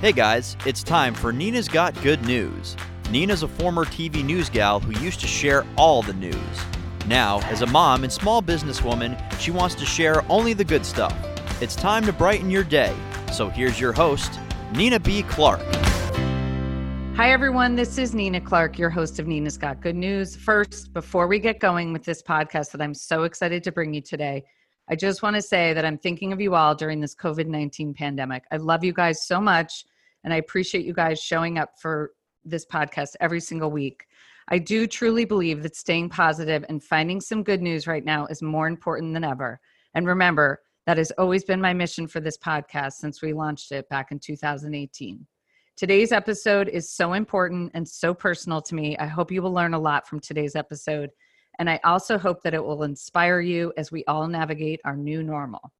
Hey guys, it's time for Nina's Got Good News. Nina's a former TV news gal who used to share all the news. Now, as a mom and small businesswoman, she wants to share only the good stuff. It's time to brighten your day. So here's your host, Nina B. Clark. Hi, everyone. This is Nina Clark, your host of Nina's Got Good News. First, before we get going with this podcast that I'm so excited to bring you today, I just want to say that I'm thinking of you all during this COVID 19 pandemic. I love you guys so much, and I appreciate you guys showing up for this podcast every single week. I do truly believe that staying positive and finding some good news right now is more important than ever. And remember, that has always been my mission for this podcast since we launched it back in 2018. Today's episode is so important and so personal to me. I hope you will learn a lot from today's episode. And I also hope that it will inspire you as we all navigate our new normal.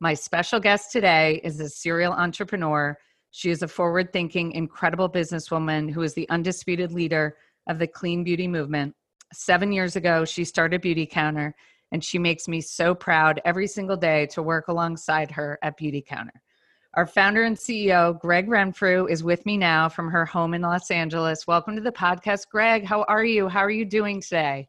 My special guest today is a serial entrepreneur. She is a forward thinking, incredible businesswoman who is the undisputed leader of the clean beauty movement. Seven years ago, she started Beautycounter, and she makes me so proud every single day to work alongside her at Beautycounter. Our founder and CEO, Gregg Renfrew, is with me now from her home in Los Angeles. Welcome to the podcast, Gregg. How are you? How are you doing today?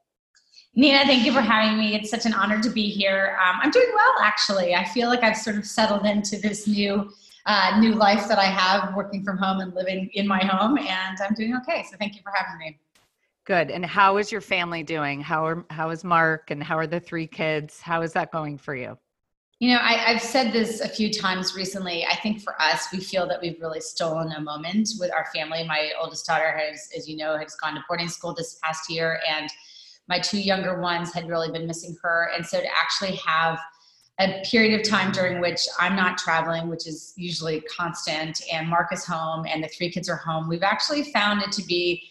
Nina, thank you for having me. It's such an honor to be here. Um, I'm doing well, actually. I feel like I've sort of settled into this new uh, new life that I have, working from home and living in my home, and I'm doing okay. So thank you for having me. Good. And how is your family doing? How are how is Mark and how are the three kids? How is that going for you? You know, I, have said this a few times recently. I think for us, we feel that we've really stolen a moment with our family. My oldest daughter has, as you know, has gone to boarding school this past year, and my two younger ones had really been missing her. And so to actually have a period of time during which I'm not traveling, which is usually constant, and Mark is home and the three kids are home, we've actually found it to be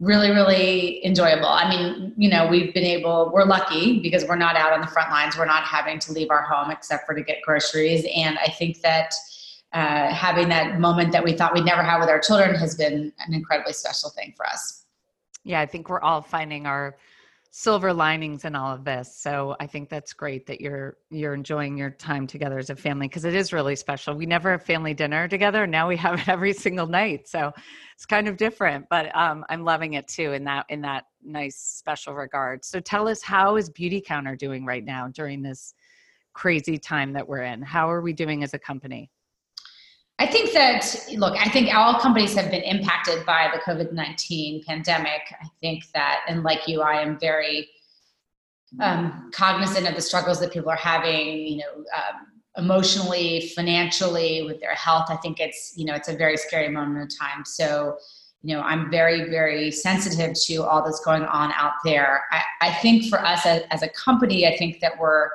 really really enjoyable. I mean you know we've been able we're lucky because we're not out on the front lines. We're not having to leave our home except for to get groceries. And i think that uh, having that moment that we thought we'd never have with our children has been an incredibly special thing for us. Yeah i think we're all finding our silver linings in all of this so i think that's great that you're you're enjoying your time together as a family because it is really special. We never have family dinner together now we have it every single night so it's kind of different but um, i'm loving it too in that in that nice special regard. So tell us how is Beautycounter doing right now during this crazy time that we're in? How are we doing as a company I think that, look, I think all companies have been impacted by the COVID 19 pandemic. I think that, and like you, I am very um, cognizant of the struggles that people are having, you know, um, emotionally, financially, with their health. I think it's, you know, it's a very scary moment of time. So, you know, I'm very, very sensitive to all that's going on out there. I, I think for us as, as a company, I think that we're,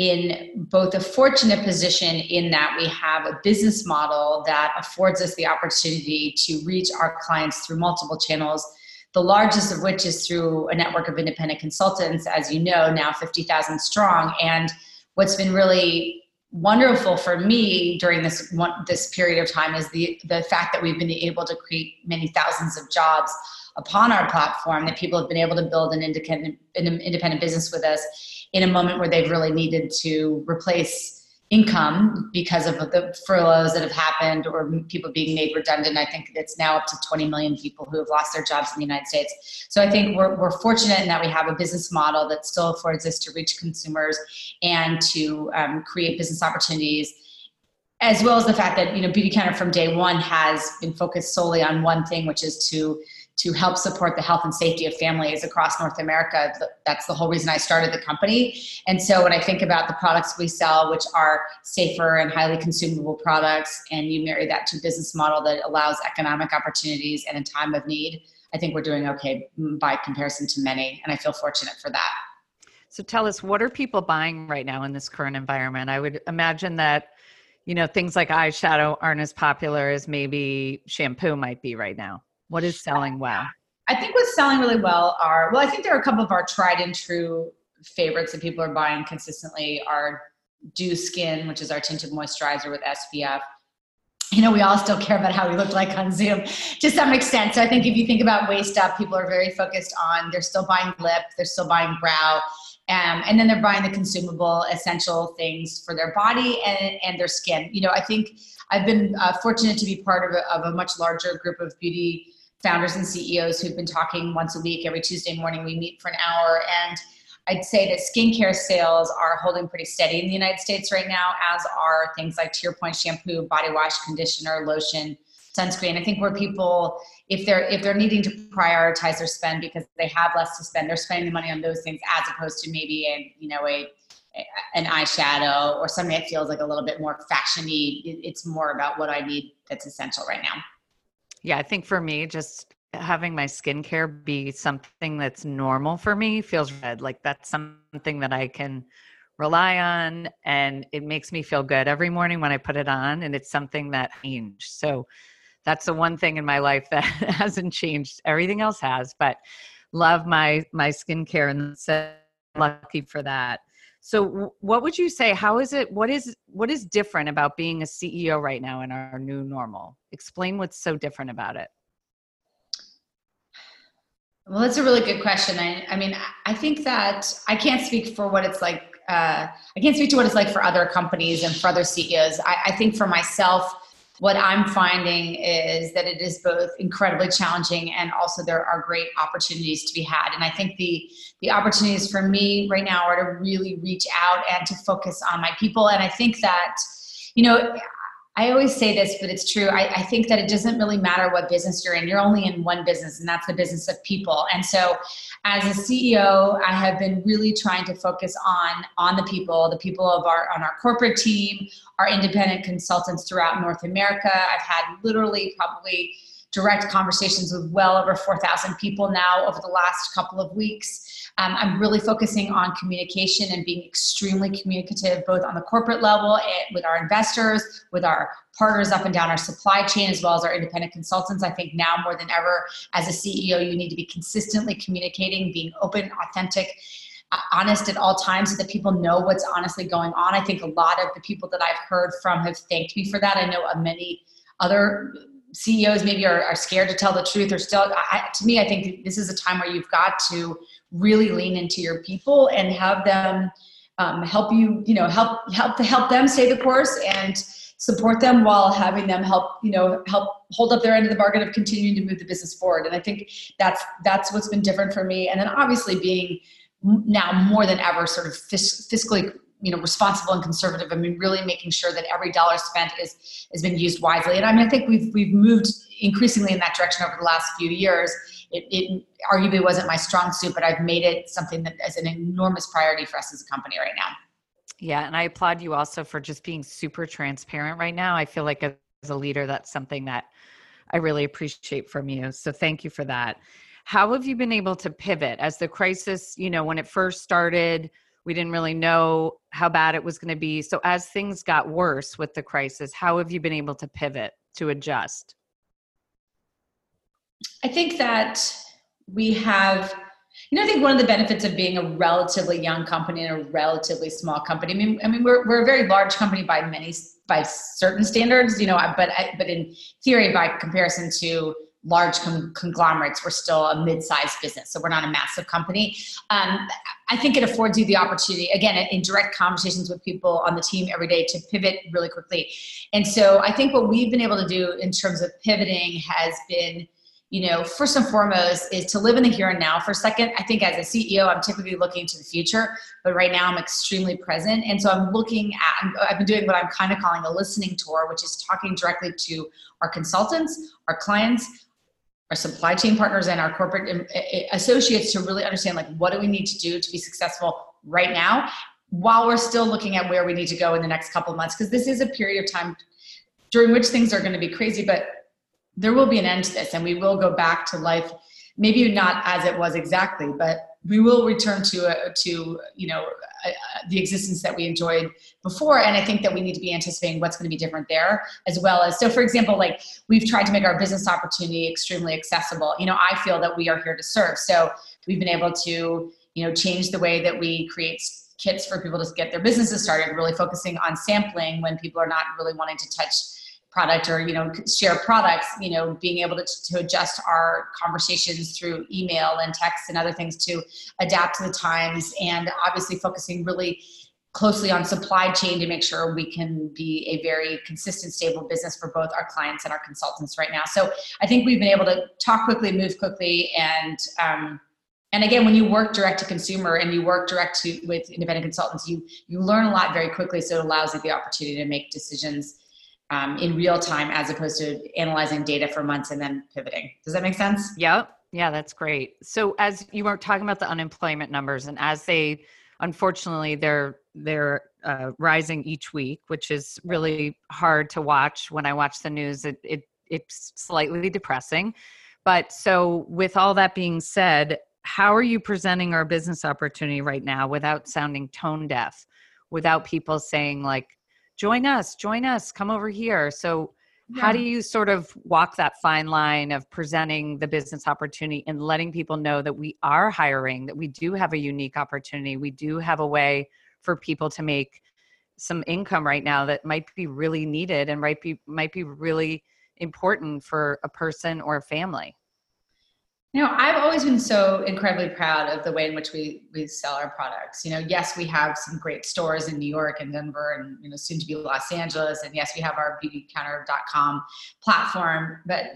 in both a fortunate position in that we have a business model that affords us the opportunity to reach our clients through multiple channels the largest of which is through a network of independent consultants as you know now 50,000 strong. And what's been really wonderful for me during this one, this period of time is the the fact that we've been able to create many thousands of jobs upon our platform that people have been able to build an independent an independent business with us in a moment where they've really needed to replace income because of the furloughs that have happened or people being made redundant. I think it's now up to 20 million people who have lost their jobs in the United States. So I think we're, we're fortunate in that we have a business model that still affords us to reach consumers and to um, create business opportunities as well as the fact that you know Beautycounter from day one has been focused solely on one thing which is to to help support the health and safety of families across North America. That's the whole reason I started the company. And so when I think about the products we sell, which are safer and highly consumable products, and you marry that to a business model that allows economic opportunities in a time of need, I think we're doing okay mm, by comparison to many. And I feel fortunate for that. So tell us, what are people buying right now in this current environment? I would imagine that, you know, things like eyeshadow aren't as popular as maybe shampoo might be right now. What is selling well? I think what's selling really well are well, I think there are a couple of our tried and true favorites that people are buying consistently are Dew Skin, which is our tinted moisturizer with SPF. you know, we all still care about how we look like on Zoom to some extent. So I think if you think about waist up, people are very focused on they're still buying lip, they're still buying brow, um, and then they're buying the consumable essential things for their body and, and their skin. You know, I think I've been uh, fortunate to be part of a, of a much larger group of beauty founders and CEOs who've been talking once a week. Every Tuesday morning, we meet for an hour and I'd say that skincare sales are holding pretty steady in the United States right now, as are things like, your point, shampoo, body wash, conditioner, lotion, sunscreen. I think where people, if they're if they're needing to prioritize their spend because they have less to spend, they're spending the money on those things as opposed to maybe a you know a an eyeshadow or something that feels like a little bit more fashiony. It's more about what I need that's essential right now. Yeah, I think for me, just having my skincare be something that's normal for me feels red. Like that's something that I can rely on and it makes me feel good every morning when I put it on and it's something that changed. So that's the one thing in my life that hasn't changed. Everything else has, but love my my skincare and so lucky for that. So what would you say how is it what is what is different about being a CEO right now in our new normal? Explain what's so different about it. Well, that's a really good question. I, I mean, I think that I can't speak for what it's like. Uh, I can't speak to what it's like for other companies and for other CEOs. I, I think for myself, what I'm finding is that it is both incredibly challenging and also there are great opportunities to be had. And I think the the opportunities for me right now are to really reach out and to focus on my people. And I think that, you know, I always say this, but it's true. I, I, think that it doesn't really matter what business you're in. You're only in one business, and that's the business of people. And so, as a CEO, I have been really trying to focus on on the people, the people of our on our corporate team, our independent consultants throughout North America. I've had literally probably direct conversations with well over 4,000 people now over the last couple of weeks. Um, I'm really focusing on communication and being extremely communicative, both on the corporate level with our investors, with our partners up and down our supply chain, as well as our independent consultants. I think now more than ever, as a CEO, you need to be consistently communicating, being open, authentic, uh, honest at all times so that people know what's honestly going on. I think a lot of the people that I've heard from have thanked me for that. I know many other CEOs maybe are, are scared to tell the truth or still, I, to me, I think this is a time where you've got to really lean into your people and have them um, help you, you know, help, help to help them stay the course and support them while having them help, you know, help hold up their end of the bargain of continuing to move the business forward. And I think that's, that's what's been different for me. And then obviously being now more than ever sort of fis- fiscally you know responsible and conservative i mean really making sure that every dollar spent is is being used wisely and i mean i think we've we've moved increasingly in that direction over the last few years it, it arguably wasn't my strong suit but i've made it something that is an enormous priority for us as a company right now. Yeah and i applaud you also for just being super transparent right now. I feel like as a leader that's something that i really appreciate from you. So thank you for that. How have you been able to pivot? As the crisis you know when it first started we didn't really know how bad it was going to be. So, as things got worse with the crisis, how have you been able to pivot to adjust? I think that we have, you know, I think one of the benefits of being a relatively young company and a relatively small company. I mean, I mean, we're we're a very large company by many by certain standards, you know, but but in theory, by comparison to large con- conglomerates. We're still a mid-sized business, so we're not a massive company. Um, I think it affords you the opportunity, again, in direct conversations with people on the team every day, to pivot really quickly. And so I think what we've been able to do in terms of pivoting has been you know, first and foremost is to live in the here and now for a second. I think as a CEO, I'm typically looking to the future, but right now I'm extremely present. And so I'm looking at, I've been doing what I'm kind of calling a listening tour, which is talking directly to our consultants, our clients, our supply chain partners and our corporate um, associates to really understand like what do we need to do to be successful right now while we're still looking at where we need to go in the next couple months because this is a period of time during which things are going to be crazy but there will be an end to this and we will go back to life maybe not as it was exactly but we will return to a, to you know a, a, the existence that we enjoyed before. And i think that we need to be anticipating what's going to be different there as well as so for example like we've tried to make our business opportunity extremely accessible. You know i feel that we are here to serve. So we've been able to you know change the way that we create kits for people to get their businesses started really focusing on sampling when people are not really wanting to touch product or you know share products you know being able to, to adjust our conversations through email and text and other things to adapt to the times and obviously focusing really closely on supply chain to make sure we can be a very consistent stable business for both our clients and our consultants right now. So i think we've been able to talk quickly move quickly and um, and again when you work direct to consumer and you work direct to with independent consultants you you learn a lot very quickly so it allows you the opportunity to make decisions um, in real time as opposed to analyzing data for months and then pivoting. Does that make sense? Yep. Yeah that's great. So as you were talking about the unemployment numbers and as they unfortunately they're they're uh, rising each week which is really hard to watch. When i watch the news it, it it's slightly depressing. But so with all that being said how are you presenting our business opportunity right now without sounding tone deaf without people saying like join us join us come over here. So yeah. how do you sort of walk that fine line of presenting the business opportunity and letting people know that we are hiring that we do have a unique opportunity? We do have a way for people to make some income right now that might be really needed and might be might be really important for a person or a family you know, I've always been so incredibly proud of the way in which we we sell our products. You know, yes, we have some great stores in New York and Denver and you know soon to be Los Angeles and yes, we have our beautycounter.com platform, but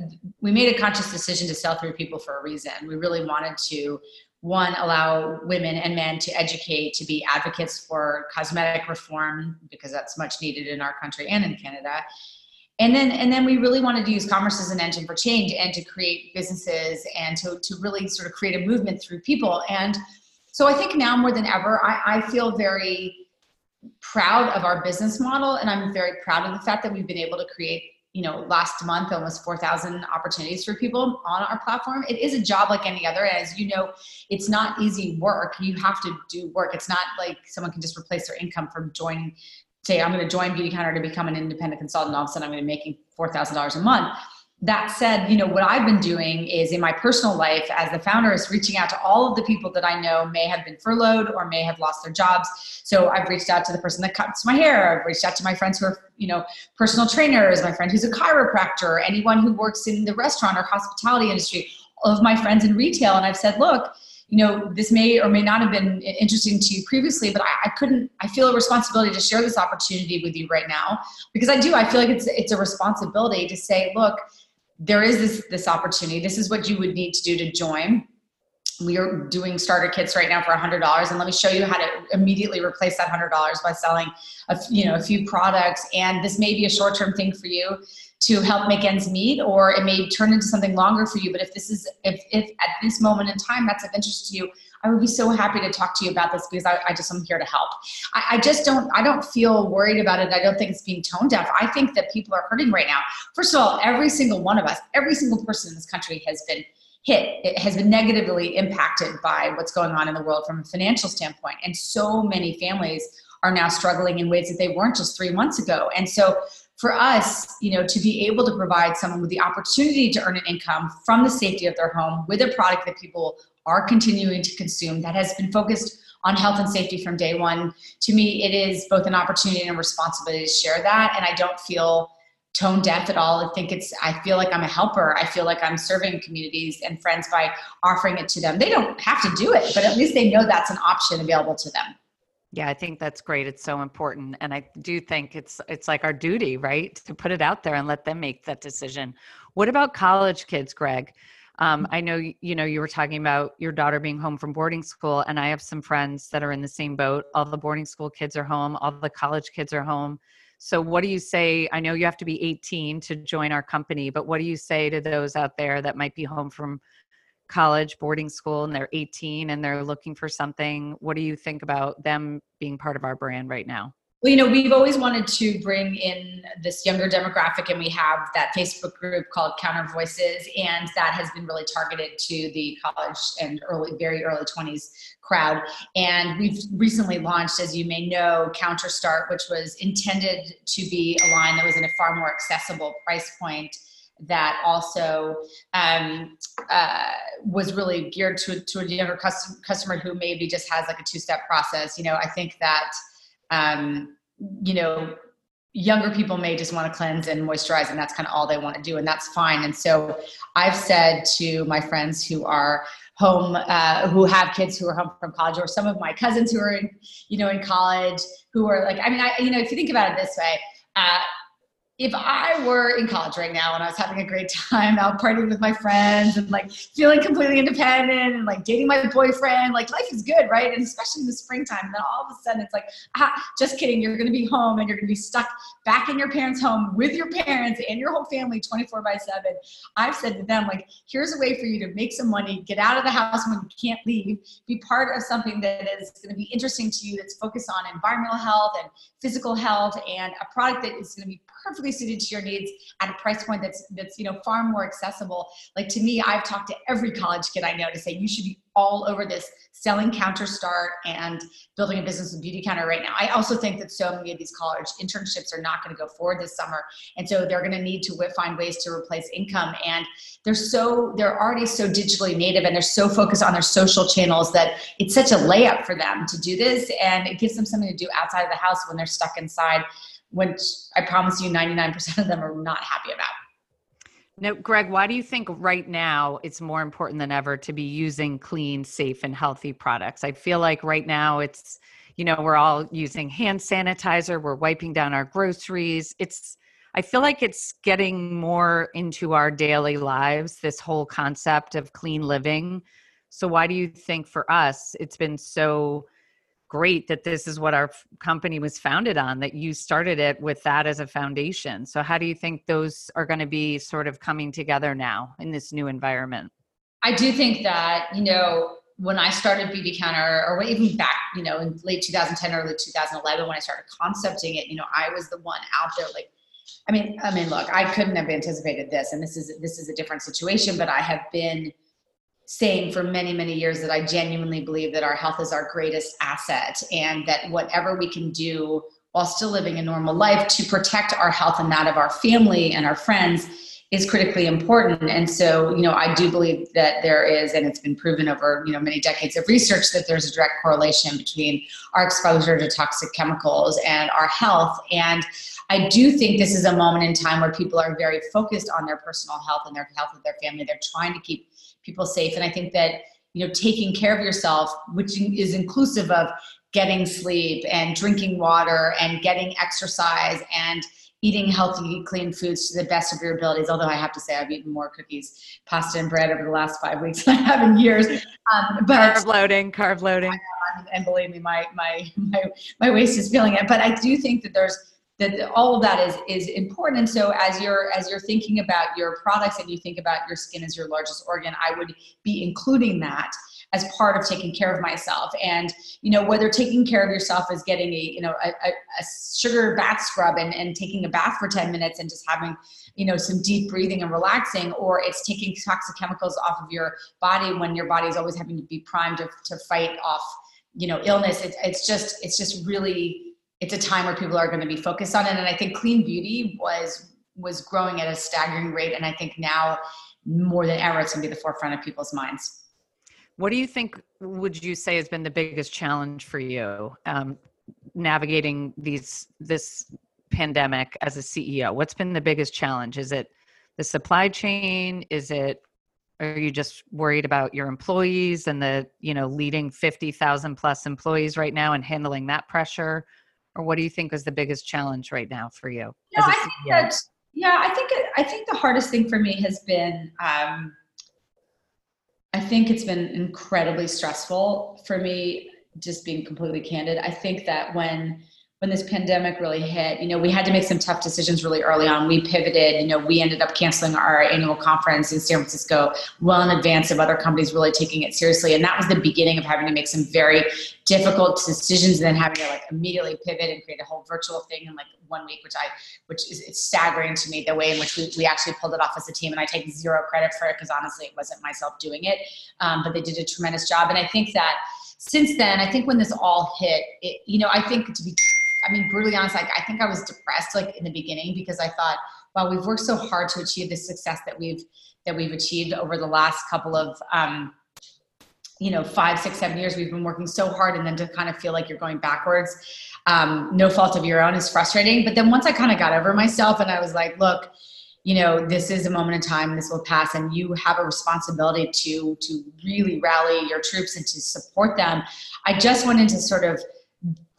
we made a conscious decision to sell through people for a reason. We really wanted to one allow women and men to educate to be advocates for cosmetic reform because that's much needed in our country and in Canada and then and then we really wanted to use commerce as an engine for change and to create businesses and to, to really sort of create a movement through people. And so i think now more than ever i, I feel very proud of our business model. And i'm very proud of the fact that we've been able to create you know last month almost 4000 opportunities for people on our platform. It is a job like any other. As you know it's not easy work. You have to do work. It's not like someone can just replace their income from joining say I'm going to join Beautycounter to become an independent consultant, all of a sudden I'm going to be making four thousand dollars a month. That said, you know what I've been doing is in my personal life as the founder is reaching out to all of the people that I know may have been furloughed or may have lost their jobs. So I've reached out to the person that cuts my hair. I've reached out to my friends who are you know personal trainers, my friend who's a chiropractor, anyone who works in the restaurant or hospitality industry, all of my friends in retail, and I've said, look you know, this may or may not have been interesting to you previously, but I, I, couldn't, I feel a responsibility to share this opportunity with you right now because I do, I feel like it's, it's a responsibility to say, look, there is this, this opportunity. This is what you would need to do to join. We are doing starter kits right now for $100 and let me show you how to immediately replace that $100 by selling a, you know, a few products. And this may be a short-term thing for you to help make ends meet or it may turn into something longer for you. But if this is if, if at this moment in time that's of interest to you i would be so happy to talk to you about this because i, I just am here to help. I, I just don't i don't feel worried about it. I don't think it's being tone deaf. I think that people are hurting right now. First of all every single one of us every single person in this country has been hit it has been negatively impacted by what's going on in the world from a financial standpoint and so many families are now struggling in ways that they weren't just three months ago and so for us, you know, to be able to provide someone with the opportunity to earn an income from the safety of their home with a product that people are continuing to consume that has been focused on health and safety from day one, to me, it is both an opportunity and a responsibility to share that. And I don't feel tone deaf at all. I think it's, I feel like I'm a helper. I feel like I'm serving communities and friends by offering it to them. They don't have to do it, but at least they know that's an option available to them. Yeah, I think that's great. It's so important, and I do think it's it's like our duty, right, to put it out there and let them make that decision. What about college kids, Gregg? Um, mm. I know you know you were talking about your daughter being home from boarding school, and I have some friends that are in the same boat. All the boarding school kids are home. All the college kids are home. So, what do you say? I know you have to be 18 to join our company, but what do you say to those out there that might be home from college boarding school and they're 18 and they're looking for something what do you think about them being part of our brand right now well you know we've always wanted to bring in this younger demographic and we have that facebook group called counter voices and that has been really targeted to the college and early very early 20s crowd and we've recently launched as you may know Counterstart which was intended to be a line that was in a far more accessible price point that also um, uh, was really geared to, to a younger custom, customer who maybe just has like a two-step process. You know, I think that, um, you know, younger people may just want to cleanse and moisturize and that's kind of all they want to do and that's fine. And so i've said to my friends who are home uh, who have kids who are home from college or some of my cousins who are in you know in college who are like i mean i you know if you think about it this way uh, if I were in college right now and I was having a great time out partying with my friends and like feeling completely independent and like dating my boyfriend, like life is good, right? And especially in the springtime. And then all of a sudden it's like, ah, just kidding. You're going to be home and you're going to be stuck back in your parents' home with your parents and your whole family 24 by 7. I've said to them, like, here's a way for you to make some money, get out of the house when you can't leave, be part of something that is going to be interesting to you that's focused on environmental health and physical health and a product that is going to be perfectly suited to your needs at a price point that's that's you know far more accessible. Like to me i've talked to every college kid i know to say you should be all over this selling Counterstart and building a business with Beautycounter right now. I also think that so many of these college internships are not going to go forward this summer and so they're going to need to find ways to replace income and they're so they're already so digitally native and they're so focused on their social channels that it's such a layup for them to do this and it gives them something to do outside of the house when they're stuck inside which I promise you 99% of them are not happy about. Now, Gregg, why do you think right now it's more important than ever to be using clean, safe, and healthy products? I feel like right now it's, you know, we're all using hand sanitizer, we're wiping down our groceries. It's, I feel like it's getting more into our daily lives, this whole concept of clean living. So, why do you think for us it's been so great that this is what our company was founded on that you started it with that as a foundation. So how do you think those are going to be sort of coming together now in this new environment? I do think that you know when i started Beautycounter or even back you know in late 2010 early 2011 when i started concepting it you know i was the one out there like i mean i mean look i couldn't have anticipated this and this is this is a different situation but i have been saying for many, many years that I genuinely believe that our health is our greatest asset and that whatever we can do while still living a normal life to protect our health and that of our family and our friends is critically important. And so you know i do believe that there is and it's been proven over you know many decades of research that there's a direct correlation between our exposure to toxic chemicals and our health. And i do think this is a moment in time where people are very focused on their personal health and their health of their family. They're trying to keep people safe. And I think that, you know, taking care of yourself, which is inclusive of getting sleep and drinking water and getting exercise and eating healthy, clean foods to the best of your abilities. Although I have to say, I've eaten more cookies, pasta, and bread over the last five weeks than I have in years. Um, but carb loading, carb loading, and believe me, my my my my waist is feeling it. But I do think that there's that all of that is is important. And so as you're as you're thinking about your products and you think about your skin as your largest organ i would be including that as part of taking care of myself. And you know whether taking care of yourself is getting a you know a, a, sugar bath scrub and, and taking a bath for 10 minutes and just having you know some deep breathing and relaxing or it's taking toxic chemicals off of your body when your body is always having to be primed to, to fight off you know illness. It's, it's just it's just really it's a time where people are going to be focused on it. And I think clean beauty was was growing at a staggering rate. And I think now more than ever, it's going to be the forefront of people's minds. What do you think? Would you say has been the biggest challenge for you um, navigating these this pandemic as a CEO? What's been the biggest challenge? Is it the supply chain? Is it are you just worried about your employees and the you know leading 50,000 plus employees right now and handling that pressure or what do you think is the biggest challenge right now for you? No, I think that, yeah, I think I think the hardest thing for me has been. Um, I think it's been incredibly stressful for me. Just being completely candid, I think that when when this pandemic really hit, you know, we had to make some tough decisions really early on. We pivoted, you know, we ended up canceling our annual conference in San Francisco well in advance of other companies really taking it seriously. And that was the beginning of having to make some very difficult decisions and then having to like immediately pivot and create a whole virtual thing in like one week, which I, which is it's staggering to me the way in which we, we actually pulled it off as a team. And I take zero credit for it because honestly, it wasn't myself doing it. Um, but they did a tremendous job. And I think that since then, I think when this all hit, it, you know, I think to be I mean, brutally honest, like I think I was depressed like in the beginning because I thought, wow, we've worked so hard to achieve the success that we've that we've achieved over the last couple of um, you know five six seven years. We've been working so hard and then to kind of feel like you're going backwards um, no fault of your own is frustrating. But then once i kind of got over myself and i was like look you know this is a moment in time this will pass and you have a responsibility to to really rally your troops and to support them i just went into sort of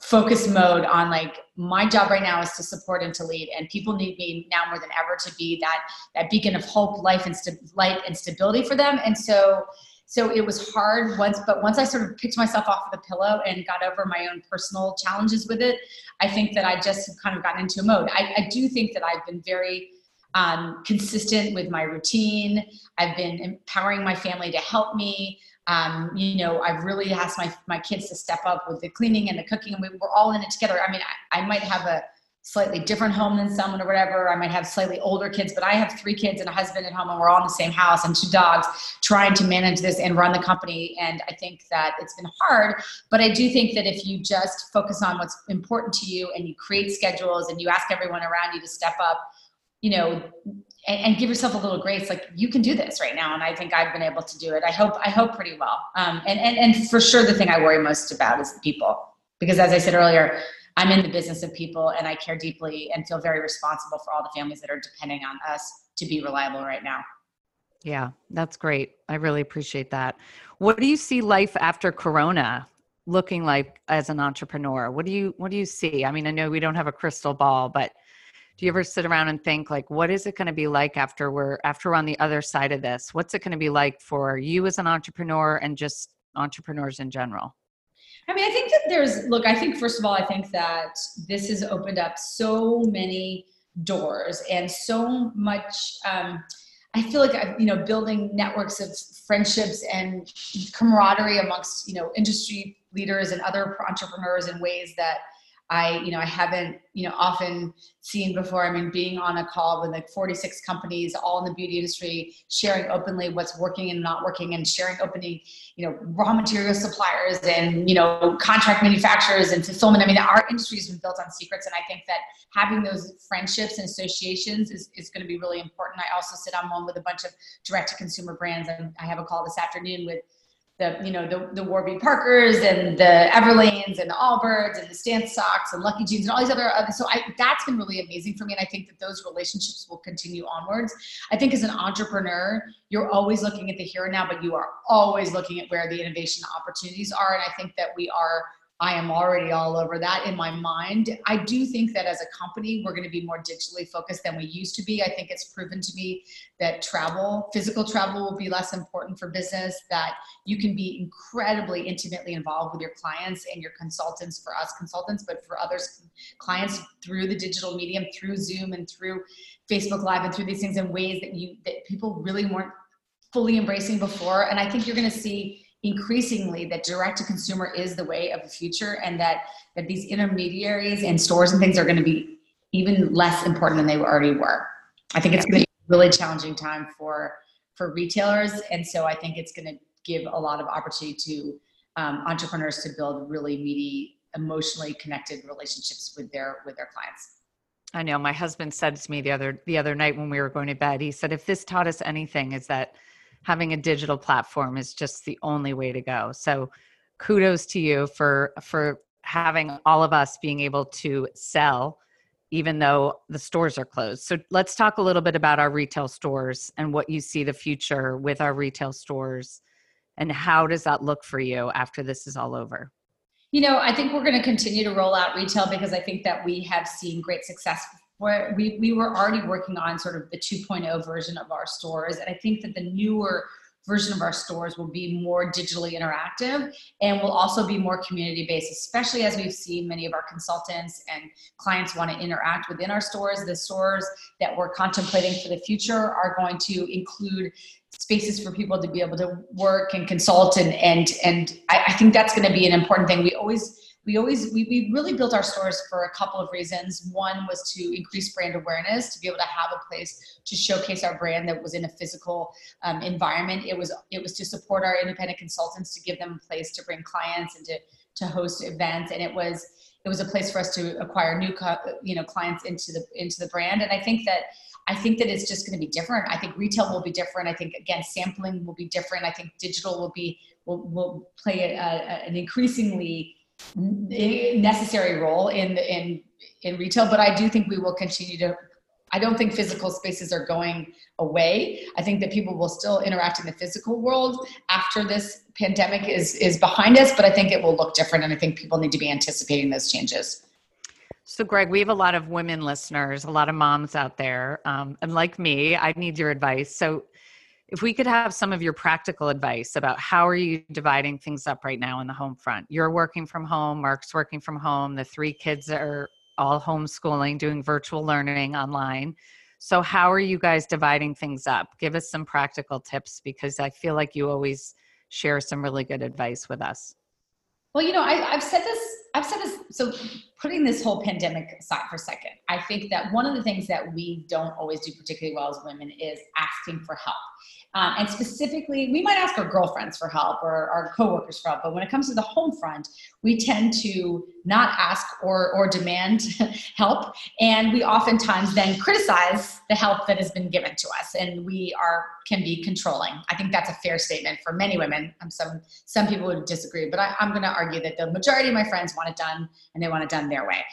focus mode on like my job right now is to support and to lead and people need me now more than ever to be that that beacon of hope life and st- light and stability for them. And so so it was hard once but once i sort of picked myself off of the pillow and got over my own personal challenges with it i think that i just kind of gotten into a mode. I, I do think that i've been very um, consistent with my routine. I've been empowering my family to help me um, you know, I've really asked my, my kids to step up with the cleaning and the cooking, and we, we're all in it together. I mean, I, I might have a slightly different home than someone or whatever. I might have slightly older kids, but I have three kids and a husband at home, and we're all in the same house and two dogs trying to manage this and run the company. And I think that it's been hard, but I do think that if you just focus on what's important to you and you create schedules and you ask everyone around you to step up, you know, and, and, give yourself a little grace like you can do this right now and i think i've been able to do it. I hope i hope pretty well. Um, and, and and for sure the thing i worry most about is the people. Because as i said earlier i'm in the business of people and i care deeply and feel very responsible for all the families that are depending on us to be reliable right now. Yeah that's great. I really appreciate that. What do you see life after corona looking like as an entrepreneur? What do you what do you see? I mean i know we don't have a crystal ball but do you ever sit around and think like what is it going to be like after we're after we're on the other side of this? What's it going to be like for you as an entrepreneur and just entrepreneurs in general? I mean i think that there's look i think first of all i think that this has opened up so many doors and so much um, i feel like uh, you know building networks of friendships and camaraderie amongst you know industry leaders and other entrepreneurs in ways that I, you know, I haven't, you know, often seen before. I mean, being on a call with like 46 companies, all in the beauty industry, sharing openly what's working and not working, and sharing openly, you know, raw material suppliers and you know, contract manufacturers and fulfillment. I mean, our industry has been built on secrets, and I think that having those friendships and associations is, is going to be really important. I also sit on one with a bunch of direct to consumer brands, and I have a call this afternoon with the you know the the Warby Parkers and the Everlanes and the Allbirds and the Stance Socks and Lucky Jeans and all these other, other so I that's been really amazing for me and I think that those relationships will continue onwards. I think as an entrepreneur, you're always looking at the here and now, but you are always looking at where the innovation opportunities are and I think that we are I am already all over that in my mind. I do think that as a company, we're going to be more digitally focused than we used to be. I think it's proven to me that travel, physical travel, will be less important for business, that you can be incredibly intimately involved with your clients and your consultants, for us consultants, but for others, clients through the digital medium, through Zoom and through Facebook Live and through these things in ways that you that people really weren't fully embracing before. And I think you're going to see increasingly that direct to consumer is the way of the future and that that these intermediaries and stores and things are going to be even less important than they already were. I think it's going to be a really challenging time for for retailers and so i think it's going to give a lot of opportunity to um, entrepreneurs to build really meaty emotionally connected relationships with their with their clients. I know. My husband said to me the other the other night when we were going to bed he said if this taught us anything is that having a digital platform is just the only way to go. So kudos to you for for having all of us being able to sell even though the stores are closed. So let's talk a little bit about our retail stores and what you see the future with our retail stores and how does that look for you after this is all over? You know, I think we're going to continue to roll out retail because I think that we have seen great success where we, we were already working on sort of the 2.0 version of our stores. And I think that the newer version of our stores will be more digitally interactive and will also be more community based, especially as we've seen many of our consultants and clients want to interact within our stores. The stores that we're contemplating for the future are going to include spaces for people to be able to work and consult and and and I, I think that's going to be an important thing. We always we always we, we really built our stores for a couple of reasons one was to increase brand awareness to be able to have a place to showcase our brand that was in a physical um, environment it was it was to support our independent consultants to give them a place to bring clients and to to host events and it was it was a place for us to acquire new you know clients into the into the brand and i think that I think that it's just going to be different. I think retail will be different. I think again, sampling will be different. I think digital will be will, will play a, a, an increasingly necessary role in in in retail. But I do think we will continue to. I don't think physical spaces are going away. I think that people will still interact in the physical world after this pandemic is is behind us. But I think it will look different, and I think people need to be anticipating those changes. So, Gregg, we have a lot of women listeners, a lot of moms out there. Um, and like me, I need your advice. So, if we could have some of your practical advice about how are you dividing things up right now in the home front? You're working from home mark's working from home the three kids are all homeschooling doing virtual learning online. So how are you guys dividing things up? Give us some practical tips because i feel like you always share some really good advice with us. Well you know I, i've said this i've said this so putting this whole pandemic aside for a second i think that one of the things that we don't always do particularly well as women is asking for help. Um, and specifically, we might ask our girlfriends for help or our coworkers for help, but when it comes to the home front, we tend to not ask or, or demand help. And we oftentimes then criticize the help that has been given to us. And we are can be controlling. I think that's a fair statement for many women. Um, some, some people would disagree, but I, I'm going to argue that the majority of my friends want it done and they want it done their way.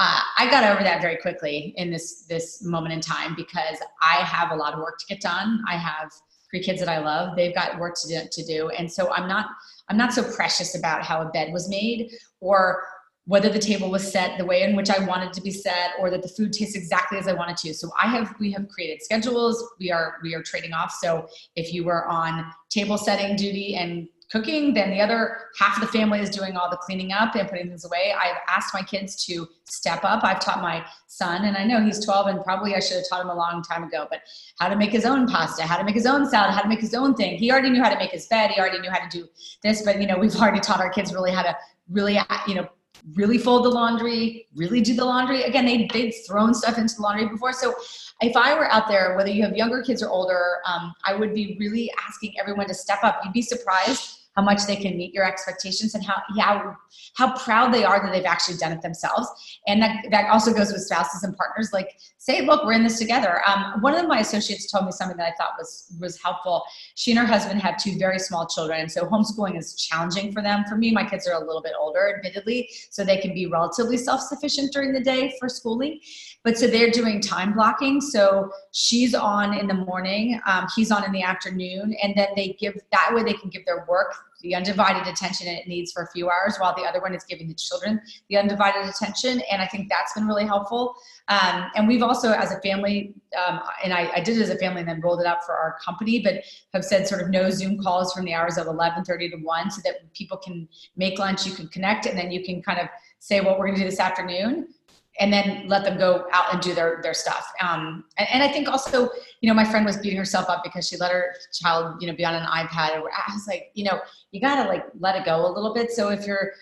Uh, I got over that very quickly in this this moment in time because I have a lot of work to get done. I have three kids that I love. They've got work to do, to do. And so I'm not, I'm not so precious about how a bed was made or whether the table was set the way in which I wanted to be set or that the food tastes exactly as I wanted to. So I have we have created schedules. We are we are trading off. So if you were on table setting duty and cooking, then the other half of the family is doing all the cleaning up and putting things away. I've asked my kids to step up. I've taught my son, and I know he's 12, and probably I should have taught him a long time ago, but how to make his own pasta, how to make his own salad, how to make his own thing. He already knew how to make his bed. He already knew how to do this, but you know, we've already taught our kids really how to really, you know, really fold the laundry, really do the laundry. Again, they, they'd thrown stuff into the laundry before. So if I were out there, whether you have younger kids or older, um, I would be really asking everyone to step up. You'd be surprised how much they can meet your expectations and how how how proud they are that they've actually done it themselves. And that that also goes with spouses and partners like say look we're in this together. Um, one of my associates told me something that i thought was was helpful. She and her husband have two very small children so homeschooling is challenging for them. For me my kids are a little bit older admittedly so they can be relatively self-sufficient during the day for schooling but so they're doing time blocking. So she's on in the morning um, he's on in the afternoon and then they give that way they can give their work the undivided attention it needs for a few hours while the other one is giving the children the undivided attention and i think that's been really helpful. Um, and we've also as a family um, and I, I, did it as a family and then rolled it up for our company but have said sort of no zoom calls from the hours of 11.30 to 1 so that people can make lunch you can connect and then you can kind of say what we're going to do this afternoon and then let them go out and do their their stuff. Um, and, and, I think also, you know, my friend was beating herself up because she let her child, you know, be on an iPad. I was like, you know, you gotta like let it go a little bit. So if you're,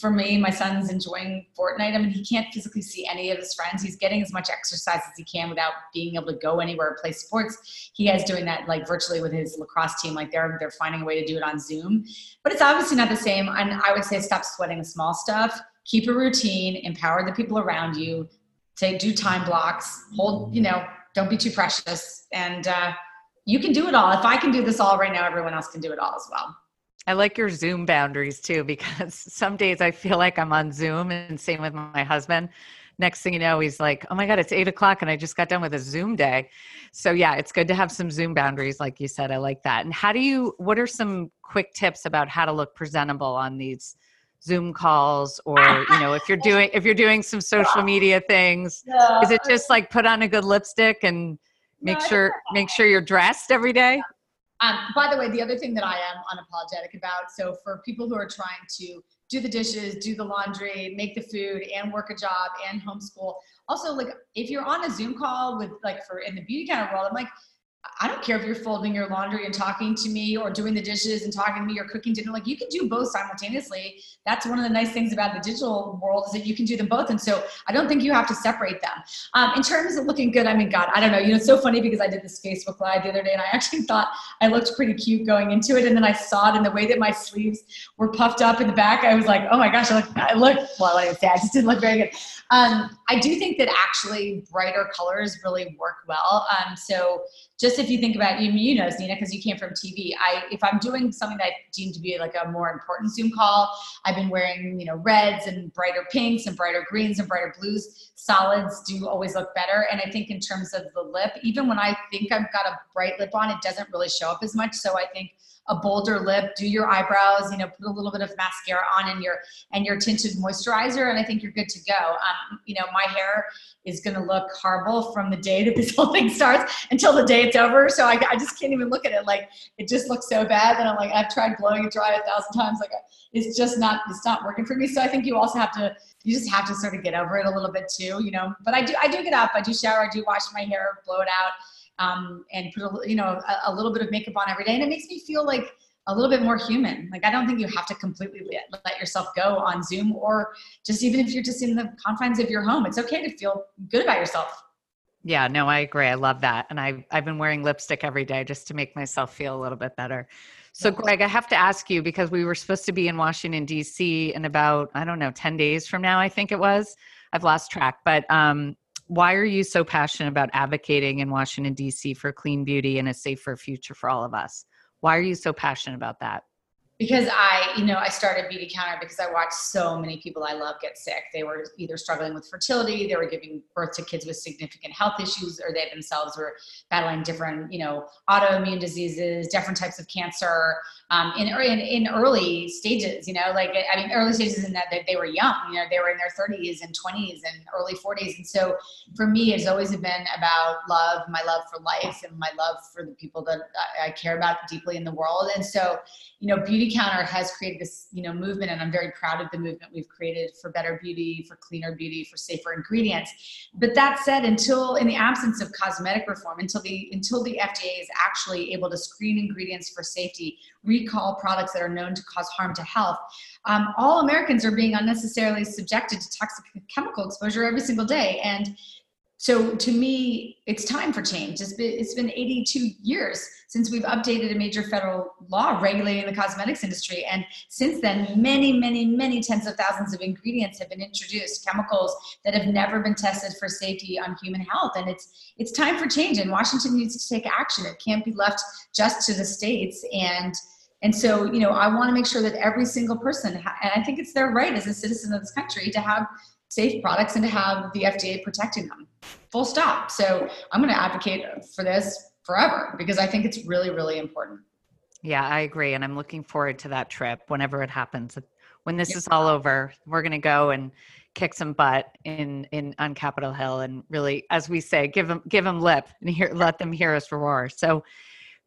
for me, my son's enjoying Fortnite. I mean, he can't physically see any of his friends. He's getting as much exercise as he can without being able to go anywhere or play sports. He has doing that like virtually with his lacrosse team. Like they're they're finding a way to do it on Zoom, but it's obviously not the same. And I would say stop sweating the small stuff keep a routine, empower the people around you, take do time blocks, hold, you know, don't be too precious. And uh, you can do it all. If I can do this all right now, everyone else can do it all as well. I like your Zoom boundaries too, because some days I feel like I'm on Zoom, and same with my husband. Next thing you know, he's like, "Oh my god, it's eight o'clock, and I just got done with a Zoom day." So yeah, it's good to have some Zoom boundaries, like you said. I like that. And how do you? What are some quick tips about how to look presentable on these zoom calls or you know if you're doing if you're doing some social media things is it just like put on a good lipstick and make no, sure make sure you're dressed every day? Um, by the way the other thing that i am unapologetic about so for people who are trying to do the dishes do the laundry make the food and work a job and homeschool also like if you're on a zoom call with like for in the beauty kind of world i'm like I don't care if you're folding your laundry and talking to me or doing the dishes and talking to me or cooking dinner. Like you can do both simultaneously. That's one of the nice things about the digital world is that you can do them both. And so I don't think you have to separate them. Um, in terms of looking good, I mean, God, I don't know. You know, it's so funny because I did this Facebook Live the other day and I actually thought I looked pretty cute going into it. And then I saw it in the way that my sleeves were puffed up in the back. I was like, oh my gosh, I look, I look well, I say I just didn't look very good. Um, I do think that actually brighter colors really work well. Um, so just if you think about you, you know, Nina, because you came from TV. I if I'm doing something that I deem to be like a more important Zoom call, I've been wearing you know reds and brighter pinks and brighter greens and brighter blues. Solids do always look better, and I think in terms of the lip, even when I think I've got a bright lip on, it doesn't really show up as much. So I think a bolder lip, do your eyebrows, you know, put a little bit of mascara on and your and your tinted moisturizer, and I think you're good to go. Um, you know, my hair is going to look horrible from the day that this whole thing starts until the day it's over. So I, I just can't even look at it. Like it just looks so bad that I'm like I've tried blowing it dry a thousand times. Like it's just not it's not working for me. So I think you also have to you just have to sort of get over it a little bit too. You know, but I do I do get up, I do shower, I do wash my hair, blow it out um, and put a, you know a, a, little bit of makeup on every day, and it makes me feel like a little bit more human. Like I don't think you have to completely let, let yourself go on Zoom, or just even if you're just in the confines of your home, it's okay to feel good about yourself. Yeah, no, I agree. I love that, and I I've been wearing lipstick every day just to make myself feel a little bit better. So, Gregg, I have to ask you because we were supposed to be in Washington, D.C. in about, I don't know, 10 days from now, I think it was. I've lost track. But um, why are you so passionate about advocating in Washington, D.C. for clean beauty and a safer future for all of us? Why are you so passionate about that? Because I, you know, I started Beautycounter because I watched so many people I love get sick. They were either struggling with fertility, they were giving birth to kids with significant health issues, or they themselves were battling different, you know, autoimmune diseases, different types of cancer um, in, in, in early stages. You know, like I mean, early stages in that they were young. You know, they were in their 30s and 20s and early 40s. And so for me, it's always been about love, my love for life, and my love for the people that I care about deeply in the world. And so, you know, beauty Counter has created this, you know, movement, and I'm very proud of the movement we've created for better beauty, for cleaner beauty, for safer ingredients. But that said, until in the absence of cosmetic reform, until the until the FDA is actually able to screen ingredients for safety, recall products that are known to cause harm to health, um, all Americans are being unnecessarily subjected to toxic chemical exposure every single day, and so to me it's time for change. It's been, it's been 82 years since we've updated a major federal law regulating the cosmetics industry. And since then many many many tens of thousands of ingredients have been introduced chemicals that have never been tested for safety on human health. And it's it's time for change. And washington needs to take action. It can't be left just to the states. And and so you know i want to make sure that every single person and i think it's their right as a citizen of this country to have safe products and to have the FDA protecting them. Full stop. So I'm going to advocate for this forever because I think it's really, really important. Yeah, I agree. And I'm looking forward to that trip whenever it happens. When this is all over, we're going to go and kick some butt in in on Capitol Hill and really, as we say, give them give them lip and hear let them hear us roar. So,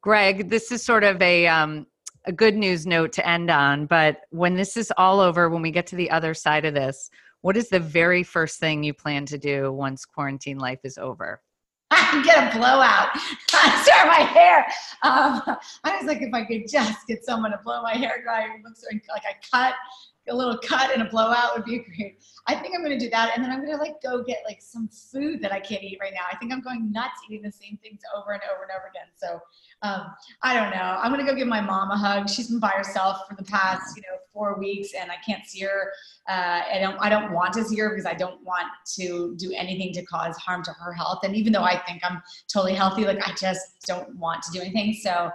Gregg, this is sort of a um, a good news note to end on. But when this is all over, when we get to the other side of this, what is the very first thing you plan to do once quarantine life is over? I get a blowout. I start my hair. Um, I was like, if I could just get someone to blow my hair dry, it looks like, like I cut a little cut and a blowout would be great. I think I'm gonna do that, and then I'm gonna like go get like some food that I can't eat right now. I think I'm going nuts eating the same things over and over and over again. So um, I don't know. I'm gonna go give my mom a hug. She's been by herself for the past you know four weeks, and I can't see her. Uh, I don't I don't want to see her because I don't want to do anything to cause harm to her health. And even though I think I'm totally healthy, like I just don't want to do anything. So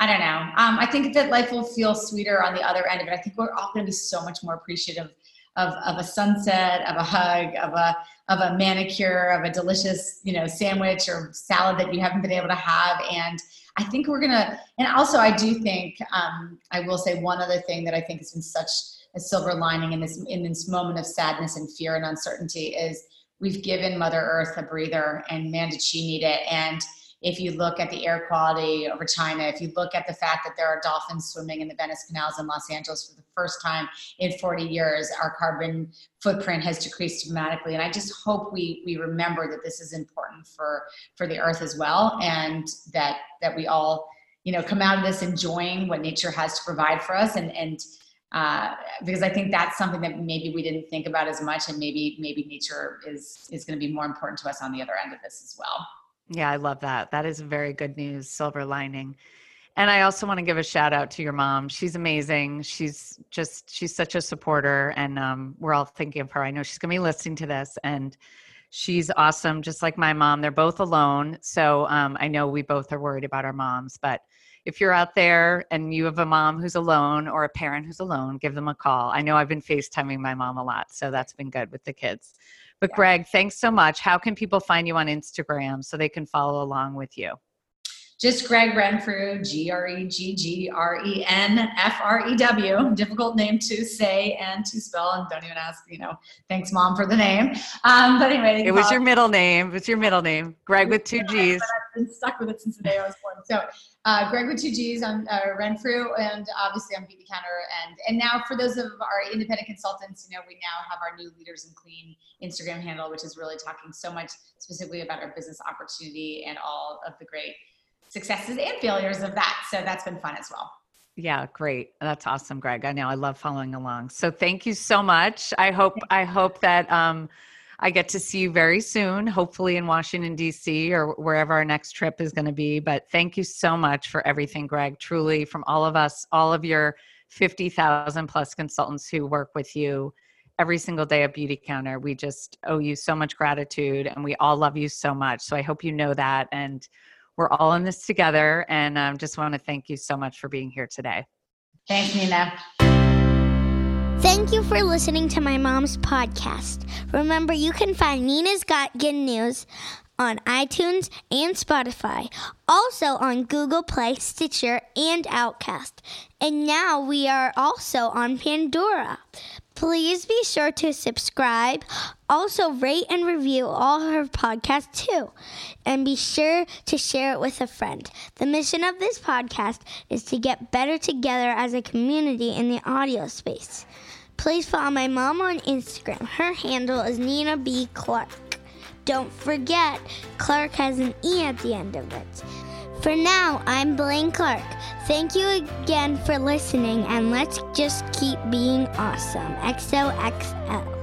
I don't know. Um, I think that life will feel sweeter on the other end of it. I think we're all going to be so much more appreciative of, of a sunset, of a hug, of a of a manicure, of a delicious you know sandwich or salad that you haven't been able to have. And I think we're gonna. And also, I do think um, I will say one other thing that I think has been such a silver lining in this in this moment of sadness and fear and uncertainty is we've given Mother Earth a breather, and man, did she need it. And if you look at the air quality over China, if you look at the fact that there are dolphins swimming in the Venice canals in Los Angeles for the first time in 40 years, our carbon footprint has decreased dramatically. And I just hope we we remember that this is important for for the earth as well, and that that we all you know come out of this enjoying what nature has to provide for us and and uh, because I think that's something that maybe we didn't think about as much, and maybe maybe nature is is going to be more important to us on the other end of this as well. Yeah, I love that. That is very good news, silver lining. And I also want to give a shout out to your mom. She's amazing. She's just she's such a supporter and um, we're all thinking of her. I know she's going to be listening to this and She's awesome, just like my mom. They're both alone. So um, I know we both are worried about our moms. But if you're out there and you have a mom who's alone or a parent who's alone, give them a call. I know I've been FaceTiming my mom a lot. So that's been good with the kids. But yeah. Gregg, thanks so much. How can people find you on Instagram so they can follow along with you? Just Gregg Renfrew, G R E G G R E N F R E W. Difficult name to say and to spell, and don't even ask, you know, thanks mom for the name. Um, but anyway, it was your middle name. It's your middle name, Gregg with two G's. I've been stuck with it since the day I was born. So, uh, Gregg with two G's on uh, Renfrew, and obviously on Beautycounter. And and now for those of our independent consultants, you know, we now have our new Leaders in Clean Instagram handle, which is really talking so much specifically about our business opportunity and all of the great successes and failures of that. So that's been fun as well. Yeah, great. That's awesome, Gregg. I know I love following along. So thank you so much. I hope I hope that um, I get to see you very soon, hopefully in Washington D.C. or wherever our next trip is going to be. But thank you so much for everything, Gregg. Truly, from all of us, all of your fifty thousand plus consultants who work with you every single day at Beautycounter, we just owe you so much gratitude, and we all love you so much. So I hope you know that and we're all in this together. And um, just want to thank you so much for being here today. Thanks, Nina. Thank you for listening to my mom's podcast. Remember, you can find Nina's Got Good News on iTunes and Spotify, also on Google Play, Stitcher, and Outcast. And now we are also on Pandora. Please be sure to subscribe. Also, rate and review all her podcasts too. And be sure to share it with a friend. The mission of this podcast is to get better together as a community in the audio space. Please follow my mom on Instagram. Her handle is Nina B. Clarke. Don't forget, Clarke has an E at the end of it. For now, I'm Blaine Clarke. Thank you again for listening, and let's just keep being awesome. XOXO.